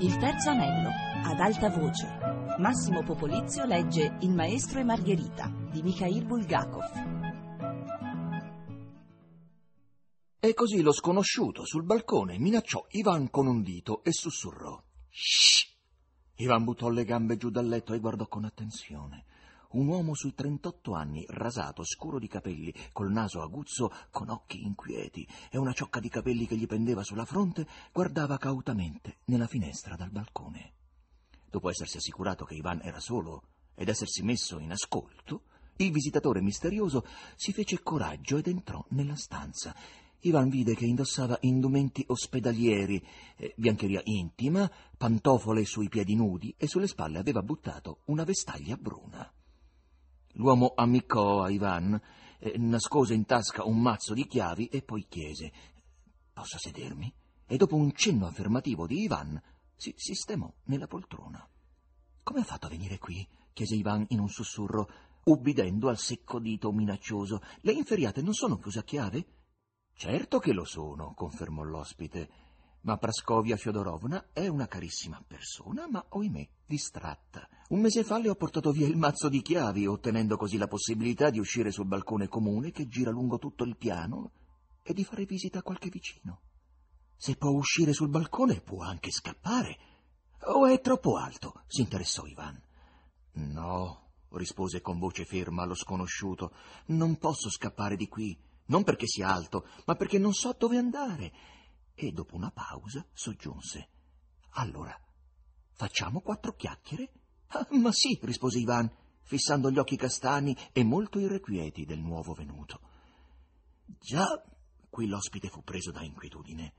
Il terzo anello, ad alta voce. Massimo Popolizio legge Il maestro e Margherita di Mikhail Bulgakov. E così lo sconosciuto sul balcone minacciò Ivan con un dito e sussurrò. Shh! Ivan buttò le gambe giù dal letto e guardò con attenzione. Un uomo sui 38 anni, rasato, scuro di capelli, col naso aguzzo, con occhi inquieti e una ciocca di capelli che gli pendeva sulla fronte, guardava cautamente nella finestra dal balcone. Dopo essersi assicurato che Ivan era solo ed essersi messo in ascolto, il visitatore misterioso si fece coraggio ed entrò nella stanza Ivan vide che indossava indumenti ospedalieri, eh, biancheria intima, pantofole sui piedi nudi e sulle spalle aveva buttato una vestaglia bruna. L'uomo ammiccò a Ivan, eh, nascose in tasca un mazzo di chiavi e poi chiese Posso sedermi? E dopo un cenno affermativo di Ivan si sistemò nella poltrona. Come ha fatto a venire qui? chiese Ivan in un sussurro, ubbidendo al secco dito minaccioso. Le inferiate non sono chiuse a chiave? Certo che lo sono, confermò l'ospite, ma Praskovia Fiodorovna è una carissima persona, ma oimè, distratta. Un mese fa le ho portato via il mazzo di chiavi, ottenendo così la possibilità di uscire sul balcone comune che gira lungo tutto il piano e di fare visita a qualche vicino. Se può uscire sul balcone, può anche scappare. O è troppo alto? si interessò Ivan. No, rispose con voce ferma lo sconosciuto, non posso scappare di qui non perché sia alto, ma perché non so dove andare. E dopo una pausa soggiunse. Allora, facciamo quattro chiacchiere? Ah, ma sì, rispose Ivan, fissando gli occhi castani e molto irrequieti del nuovo venuto. Già, qui l'ospite fu preso da inquietudine.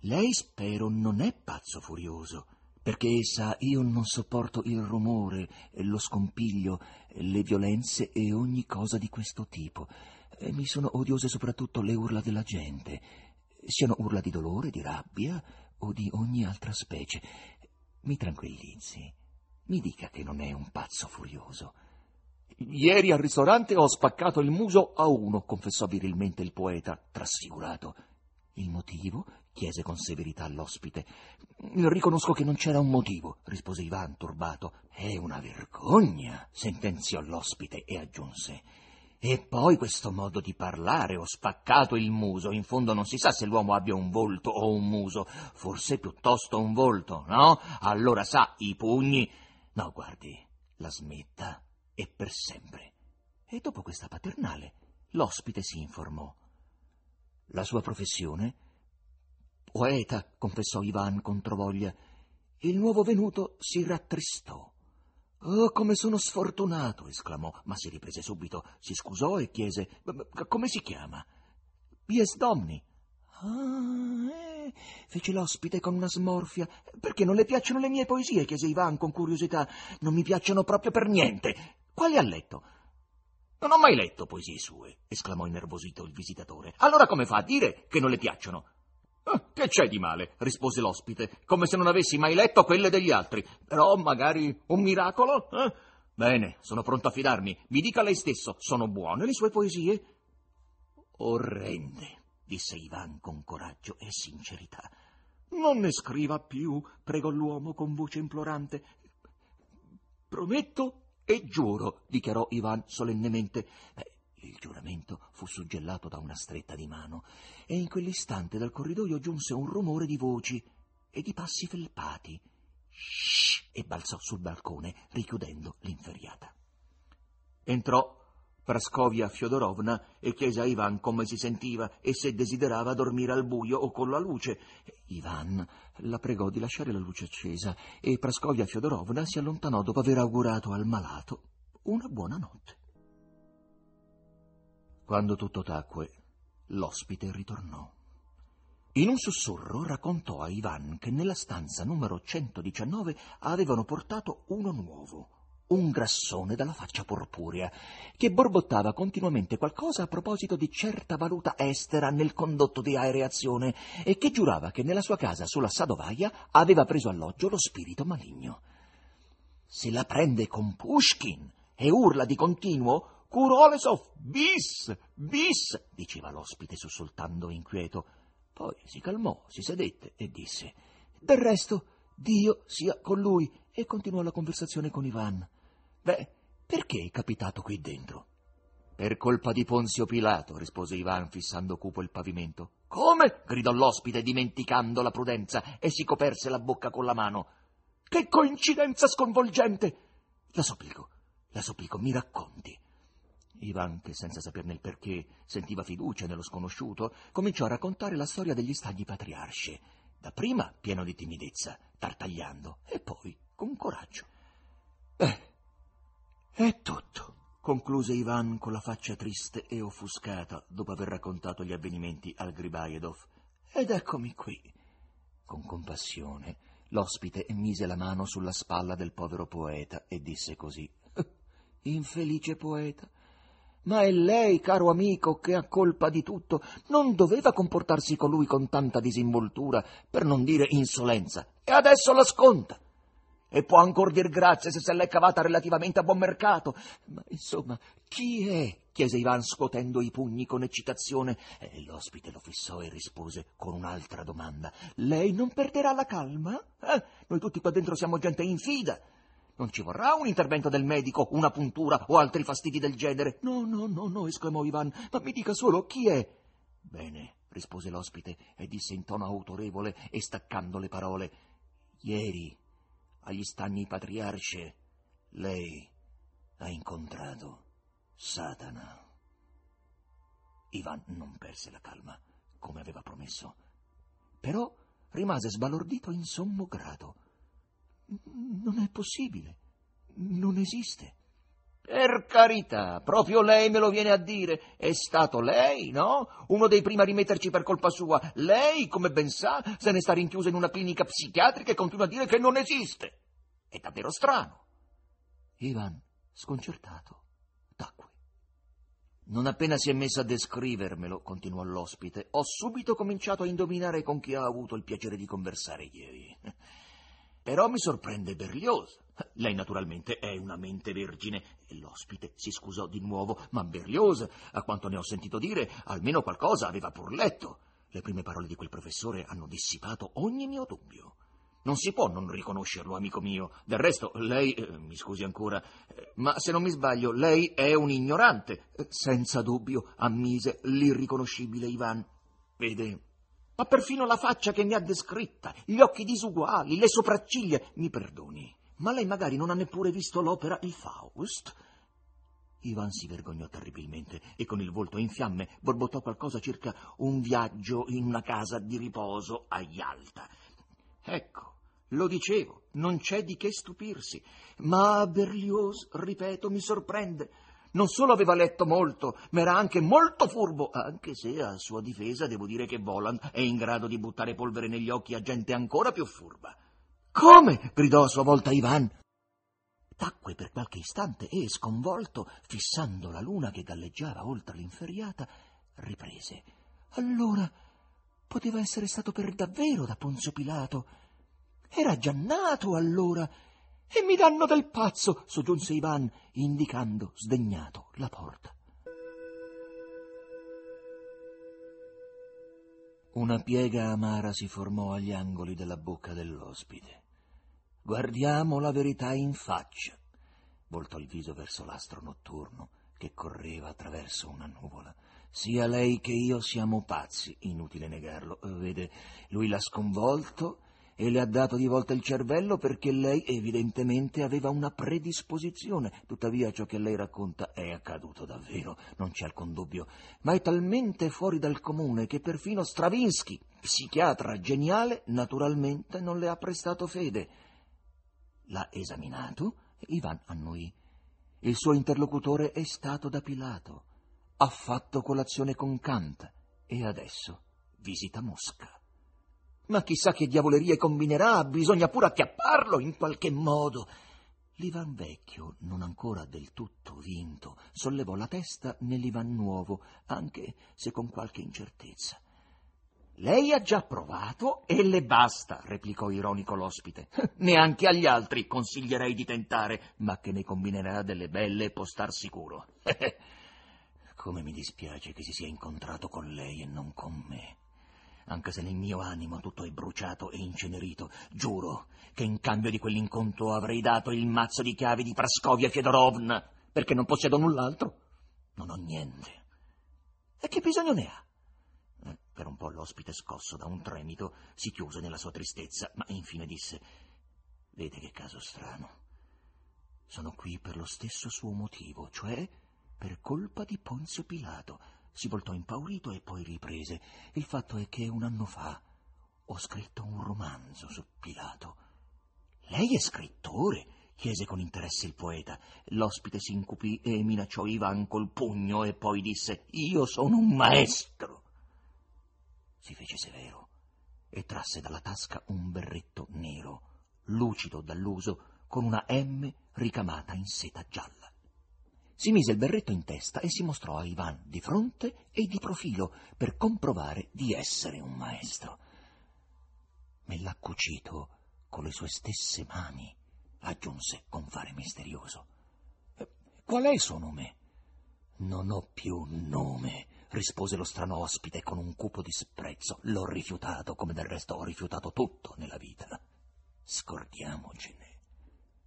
Lei, spero, non è pazzo furioso, perché sa, io non sopporto il rumore, lo scompiglio, le violenze e ogni cosa di questo tipo. E mi sono odiose soprattutto le urla della gente, siano urla di dolore, di rabbia o di ogni altra specie. Mi tranquillizzi, mi dica che non è un pazzo furioso. Ieri al ristorante ho spaccato il muso a uno, confessò virilmente il poeta, trasfigurato. Il motivo? chiese con severità l'ospite. Riconosco che non c'era un motivo, rispose Ivan turbato. È una vergogna, sentenziò l'ospite e aggiunse. E poi questo modo di parlare, ho spaccato il muso, in fondo non si sa se l'uomo abbia un volto o un muso, forse piuttosto un volto, no? Allora sa, i pugni... No, guardi, la smetta, e per sempre. E dopo questa paternale, l'ospite si informò. La sua professione? Poeta, confessò Ivan controvoglia. Il nuovo venuto si rattristò. Oh, come sono sfortunato! esclamò, ma si riprese subito, si scusò e chiese: Come si chiama? Pies Domni. Ah, eh, fece l'ospite con una smorfia. Perché non le piacciono le mie poesie? chiese Ivan con curiosità. Non mi piacciono proprio per niente. Quali ha letto? Non ho mai letto poesie sue, esclamò innervosito il visitatore. Allora come fa a dire che non le piacciono? Ah, che c'è di male? rispose l'ospite, come se non avessi mai letto quelle degli altri. Però magari un miracolo? Eh? Bene, sono pronto a fidarmi. Mi dica lei stesso, sono buone le sue poesie? Orrende, disse Ivan con coraggio e sincerità. Non ne scriva più, pregò l'uomo con voce implorante. Prometto e giuro, dichiarò Ivan solennemente. Beh, il giuramento suggellato da una stretta di mano e in quell'istante dal corridoio giunse un rumore di voci e di passi felpati. Shh! e balzò sul balcone, richiudendo l'inferiata. Entrò Praskovia Fiodorovna e chiese a Ivan come si sentiva e se desiderava dormire al buio o con la luce. Ivan la pregò di lasciare la luce accesa e Praskovia Fiodorovna si allontanò dopo aver augurato al malato una buona notte. Quando tutto tacque, l'ospite ritornò. In un sussurro raccontò a Ivan che nella stanza numero 119 avevano portato uno nuovo, un grassone dalla faccia purpurea, che borbottava continuamente qualcosa a proposito di certa valuta estera nel condotto di aereazione e che giurava che nella sua casa sulla Sadovaia aveva preso alloggio lo spirito maligno. Se la prende con Pushkin e urla di continuo Kurolesov, bis, bis, diceva l'ospite sussultando inquieto. Poi si calmò, si sedette e disse: Del resto, Dio sia con lui, e continuò la conversazione con Ivan. Beh, perché è capitato qui dentro? Per colpa di Ponzio Pilato, rispose Ivan fissando cupo il pavimento. Come? gridò l'ospite, dimenticando la prudenza, e si coperse la bocca con la mano. Che coincidenza sconvolgente! La supplico, la supplico, mi racconti. Ivan, che senza saperne il perché sentiva fiducia nello sconosciuto, cominciò a raccontare la storia degli stagli patriarci, dapprima pieno di timidezza, tartagliando, e poi con coraggio. Beh, è tutto, concluse Ivan con la faccia triste e offuscata dopo aver raccontato gli avvenimenti al Gribajedov. Ed eccomi qui. Con compassione, l'ospite mise la mano sulla spalla del povero poeta e disse così: Infelice poeta, ma è lei, caro amico, che ha colpa di tutto. Non doveva comportarsi con lui con tanta disinvoltura, per non dire insolenza. E adesso la sconta. E può ancor dir grazie se se l'è cavata relativamente a buon mercato. Ma insomma, chi è? chiese Ivan scuotendo i pugni con eccitazione. E l'ospite lo fissò e rispose con un'altra domanda. Lei non perderà la calma? Eh? Noi tutti qua dentro siamo gente infida. Non ci vorrà un intervento del medico, una puntura o altri fastidi del genere. No, no, no, no, esclamò Ivan, ma mi dica solo chi è. Bene, rispose l'ospite e disse in tono autorevole e staccando le parole. Ieri, agli stagni patriarce, lei ha incontrato Satana. Ivan non perse la calma, come aveva promesso, però rimase sbalordito in sommo grado. Non è possibile. Non esiste. Per carità, proprio lei me lo viene a dire. È stato lei, no? Uno dei primi a rimetterci per colpa sua. Lei, come ben sa, se ne sta rinchiusa in una clinica psichiatrica e continua a dire che non esiste. È davvero strano. Ivan, sconcertato, tacque. Non appena si è messa a descrivermelo, continuò l'ospite, ho subito cominciato a indovinare con chi ha avuto il piacere di conversare ieri. Però mi sorprende Berlioz. Lei naturalmente è una mente vergine. L'ospite si scusò di nuovo, ma Berlioz, a quanto ne ho sentito dire, almeno qualcosa aveva pur letto. Le prime parole di quel professore hanno dissipato ogni mio dubbio. Non si può non riconoscerlo, amico mio. Del resto, lei, eh, mi scusi ancora, eh, ma se non mi sbaglio, lei è un ignorante. Eh, senza dubbio, ammise l'irriconoscibile Ivan. Vede, ma perfino la faccia che mi ha descritta, gli occhi disuguali, le sopracciglia. Mi perdoni, ma lei magari non ha neppure visto l'opera Il Faust? Ivan si vergognò terribilmente e con il volto in fiamme borbottò qualcosa circa un viaggio in una casa di riposo a Yalta. Ecco, lo dicevo, non c'è di che stupirsi, ma Berlioz, ripeto, mi sorprende non solo aveva letto molto, ma era anche molto furbo, anche se a sua difesa devo dire che Voland è in grado di buttare polvere negli occhi a gente ancora più furba. Come? gridò a sua volta Ivan. Tacque per qualche istante e, sconvolto, fissando la luna che galleggiava oltre l'inferriata, riprese. Allora poteva essere stato per davvero da Ponzio Pilato. Era già nato allora e mi danno del pazzo, soggiunse Ivan, indicando sdegnato la porta. Una piega amara si formò agli angoli della bocca dell'ospite. Guardiamo la verità in faccia. Voltò il viso verso l'astro notturno che correva attraverso una nuvola. Sia lei che io siamo pazzi, inutile negarlo. Vede, lui l'ha sconvolto e le ha dato di volta il cervello perché lei evidentemente aveva una predisposizione. Tuttavia ciò che lei racconta è accaduto davvero, non c'è alcun dubbio, ma è talmente fuori dal comune che perfino Stravinsky, psichiatra geniale, naturalmente non le ha prestato fede. L'ha esaminato? Ivan annuì. Il suo interlocutore è stato da Pilato. Ha fatto colazione con Kant e adesso visita Mosca. Ma chissà che diavolerie combinerà, bisogna pure acchiapparlo in qualche modo. L'ivan vecchio, non ancora del tutto vinto, sollevò la testa nell'ivan nuovo, anche se con qualche incertezza. Lei ha già provato e le basta, replicò ironico l'ospite. Neanche agli altri consiglierei di tentare, ma che ne combinerà delle belle può star sicuro. Come mi dispiace che si sia incontrato con lei e non con me. Anche se nel mio animo tutto è bruciato e incenerito. Giuro che in cambio di quell'incontro avrei dato il mazzo di chiavi di Praskovia Fiedorovna, perché non possiedo null'altro. Non ho niente. E che bisogno ne ha? Eh, per un po' l'ospite, scosso da un tremito, si chiuse nella sua tristezza, ma infine disse: Vede che caso strano. Sono qui per lo stesso suo motivo, cioè per colpa di Ponzio Pilato. Si voltò impaurito e poi riprese. Il fatto è che un anno fa ho scritto un romanzo su Pilato. Lei è scrittore? chiese con interesse il poeta. L'ospite si incupì e minacciò Ivan col pugno e poi disse Io sono un maestro. Si fece severo e trasse dalla tasca un berretto nero, lucido dall'uso, con una M ricamata in seta gialla. Si mise il berretto in testa e si mostrò a Ivan di fronte e di profilo per comprovare di essere un maestro. Me l'ha cucito con le sue stesse mani, aggiunse con fare misterioso. Qual è il suo nome? Non ho più nome, rispose lo strano ospite con un cupo disprezzo. L'ho rifiutato, come del resto ho rifiutato tutto nella vita. Scordiamocene.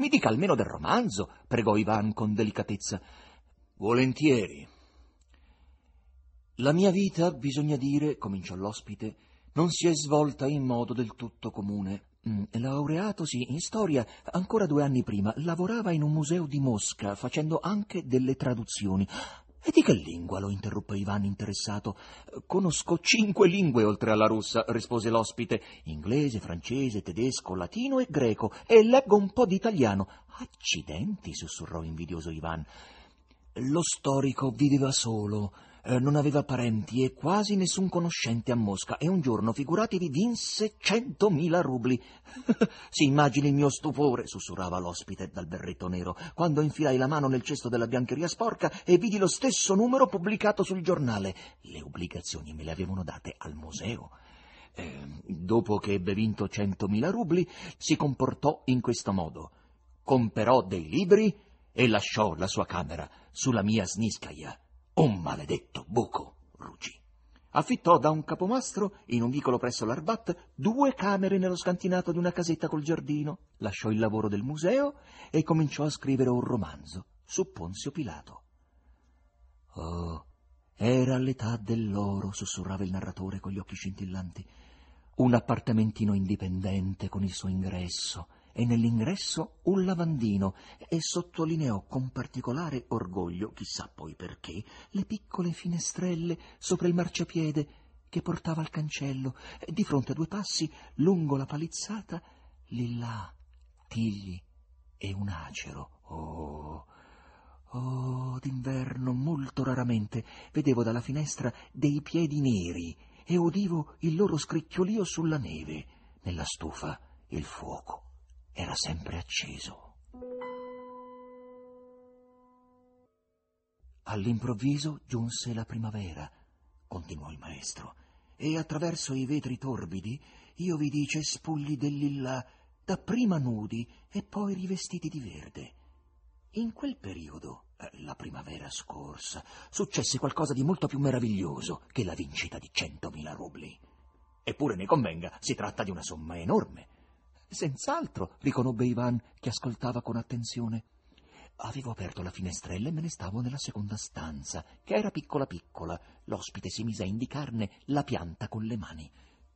Mi dica almeno del romanzo, pregò Ivan con delicatezza. Volentieri. La mia vita, bisogna dire, cominciò l'ospite, non si è svolta in modo del tutto comune. Mm, laureatosi in storia ancora due anni prima, lavorava in un museo di Mosca facendo anche delle traduzioni. E di che lingua? lo interruppe Ivan interessato. Conosco cinque lingue oltre alla russa, rispose l'ospite. Inglese, francese, tedesco, latino e greco. E leggo un po' di italiano. Accidenti, sussurrò invidioso Ivan. Lo storico viveva solo eh, non aveva parenti e quasi nessun conoscente a Mosca e un giorno, figuratevi, vinse centomila rubli. si immagini il mio stupore, sussurrava l'ospite dal berretto nero, quando infilai la mano nel cesto della biancheria sporca e vidi lo stesso numero pubblicato sul giornale. Le obbligazioni me le avevano date al museo. Eh, dopo che ebbe vinto centomila rubli, si comportò in questo modo. Comperò dei libri e lasciò la sua camera sulla mia sniskaia. Un maledetto buco, ruggì. Affittò da un capomastro, in un vicolo presso l'Arbat, due camere nello scantinato di una casetta col giardino, lasciò il lavoro del museo e cominciò a scrivere un romanzo su Ponzio Pilato. Oh, era all'età dell'oro, sussurrava il narratore con gli occhi scintillanti. Un appartamentino indipendente con il suo ingresso, e nell'ingresso un lavandino e sottolineò con particolare orgoglio, chissà poi perché, le piccole finestrelle sopra il marciapiede che portava al cancello e di fronte a due passi, lungo la palizzata, lì là, tigli e un acero. Oh, oh, d'inverno molto raramente vedevo dalla finestra dei piedi neri e udivo il loro scricchiolio sulla neve, nella stufa il fuoco era sempre acceso. All'improvviso giunse la primavera, continuò il maestro, e attraverso i vetri torbidi io vidi cespugli del lilla, dapprima nudi e poi rivestiti di verde. In quel periodo, eh, la primavera scorsa, successe qualcosa di molto più meraviglioso che la vincita di centomila rubli. Eppure ne convenga, si tratta di una somma enorme. Senz'altro, riconobbe Ivan, che ascoltava con attenzione. Avevo aperto la finestrella e me ne stavo nella seconda stanza, che era piccola piccola. L'ospite si mise a indicarne la pianta con le mani.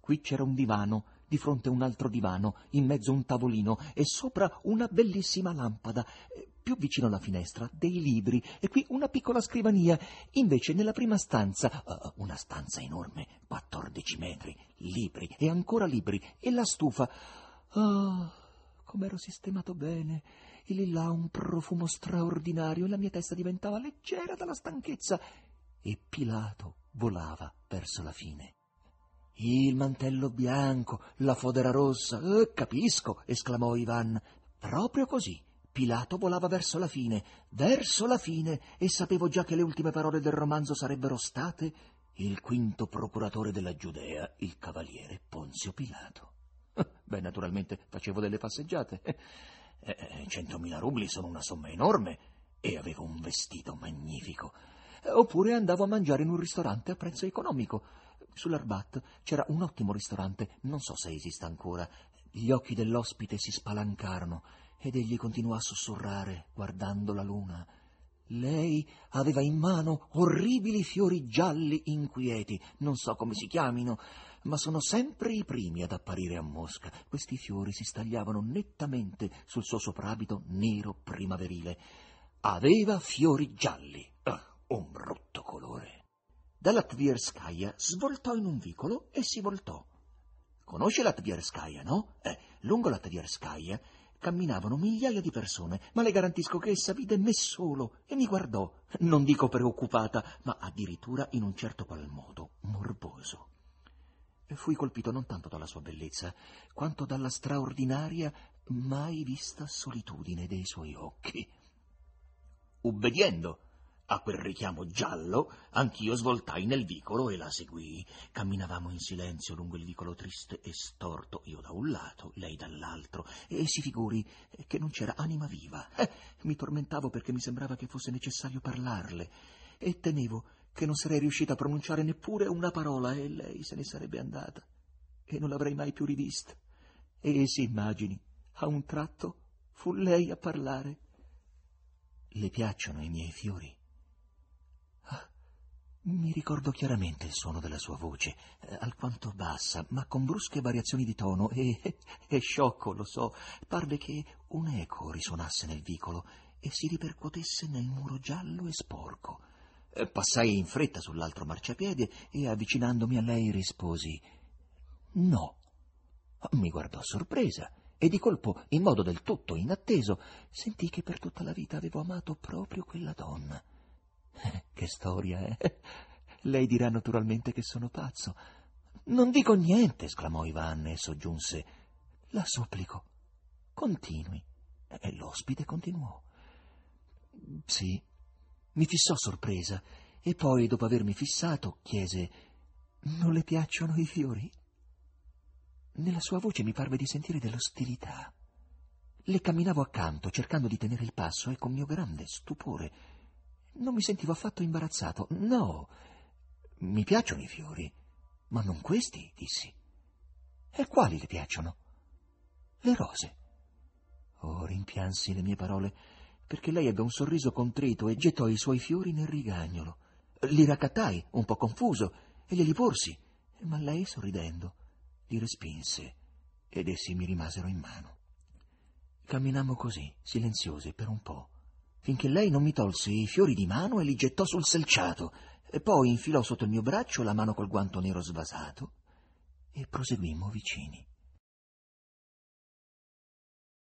Qui c'era un divano, di fronte un altro divano, in mezzo un tavolino e sopra una bellissima lampada. Più vicino alla finestra dei libri e qui una piccola scrivania. Invece nella prima stanza, uh, una stanza enorme, quattordici metri, libri e ancora libri e la stufa. Ah, com'ero sistemato bene! E lì là un profumo straordinario e la mia testa diventava leggera dalla stanchezza. E Pilato volava verso la fine. Il mantello bianco, la fodera rossa. Eh, capisco, esclamò Ivan. Proprio così. Pilato volava verso la fine, verso la fine, e sapevo già che le ultime parole del romanzo sarebbero state il quinto procuratore della Giudea, il cavaliere Ponzio Pilato. Beh, naturalmente facevo delle passeggiate. Eh, eh, centomila rubli sono una somma enorme e avevo un vestito magnifico. Oppure andavo a mangiare in un ristorante a prezzo economico. Sull'Arbat c'era un ottimo ristorante, non so se esista ancora. Gli occhi dell'ospite si spalancarono ed egli continuò a sussurrare, guardando la luna. Lei aveva in mano orribili fiori gialli inquieti, non so come si chiamino, ma sono sempre i primi ad apparire a Mosca. Questi fiori si stagliavano nettamente sul suo soprabito nero primaverile. Aveva fiori gialli. Ah, un brutto colore. Dalla Tvierskaya svoltò in un vicolo e si voltò. Conosce la Tvierskaya, no? Eh, lungo la Tvierskaya camminavano migliaia di persone, ma le garantisco che essa vide me solo e mi guardò, non dico preoccupata, ma addirittura in un certo qual modo morboso. Fui colpito non tanto dalla sua bellezza, quanto dalla straordinaria, mai vista solitudine dei suoi occhi. Ubbidiendo a quel richiamo giallo, anch'io svoltai nel vicolo e la seguii. Camminavamo in silenzio lungo il vicolo triste e storto, io da un lato, lei dall'altro, e si figuri che non c'era anima viva. Eh, mi tormentavo perché mi sembrava che fosse necessario parlarle, e temevo che non sarei riuscita a pronunciare neppure una parola e lei se ne sarebbe andata, e non l'avrei mai più rivista. E si immagini, a un tratto fu lei a parlare. Le piacciono i miei fiori? Mi ricordo chiaramente il suono della sua voce, eh, alquanto bassa, ma con brusche variazioni di tono, e è sciocco, lo so, parve che un eco risuonasse nel vicolo e si ripercuotesse nel muro giallo e sporco. Eh, passai in fretta sull'altro marciapiede e, avvicinandomi a lei, risposi No. Mi guardò sorpresa e di colpo, in modo del tutto inatteso, sentì che per tutta la vita avevo amato proprio quella donna. Che storia, eh? Lei dirà naturalmente che sono pazzo. Non dico niente, esclamò Ivan e soggiunse. La supplico. Continui. E l'ospite continuò. Sì, mi fissò sorpresa e poi, dopo avermi fissato, chiese Non le piacciono i fiori? Nella sua voce mi parve di sentire dell'ostilità. Le camminavo accanto, cercando di tenere il passo, e con mio grande stupore non mi sentivo affatto imbarazzato. No, mi piacciono i fiori, ma non questi, dissi. E quali le piacciono? Le rose. Oh, rimpiansi le mie parole, perché lei ebbe un sorriso contrito e gettò i suoi fiori nel rigagnolo. Li raccattai, un po' confuso, e glieli porsi, ma lei, sorridendo, li respinse, ed essi mi rimasero in mano. Camminammo così, silenziose, per un po' finché lei non mi tolse i fiori di mano e li gettò sul selciato, e poi infilò sotto il mio braccio la mano col guanto nero svasato e proseguimmo vicini.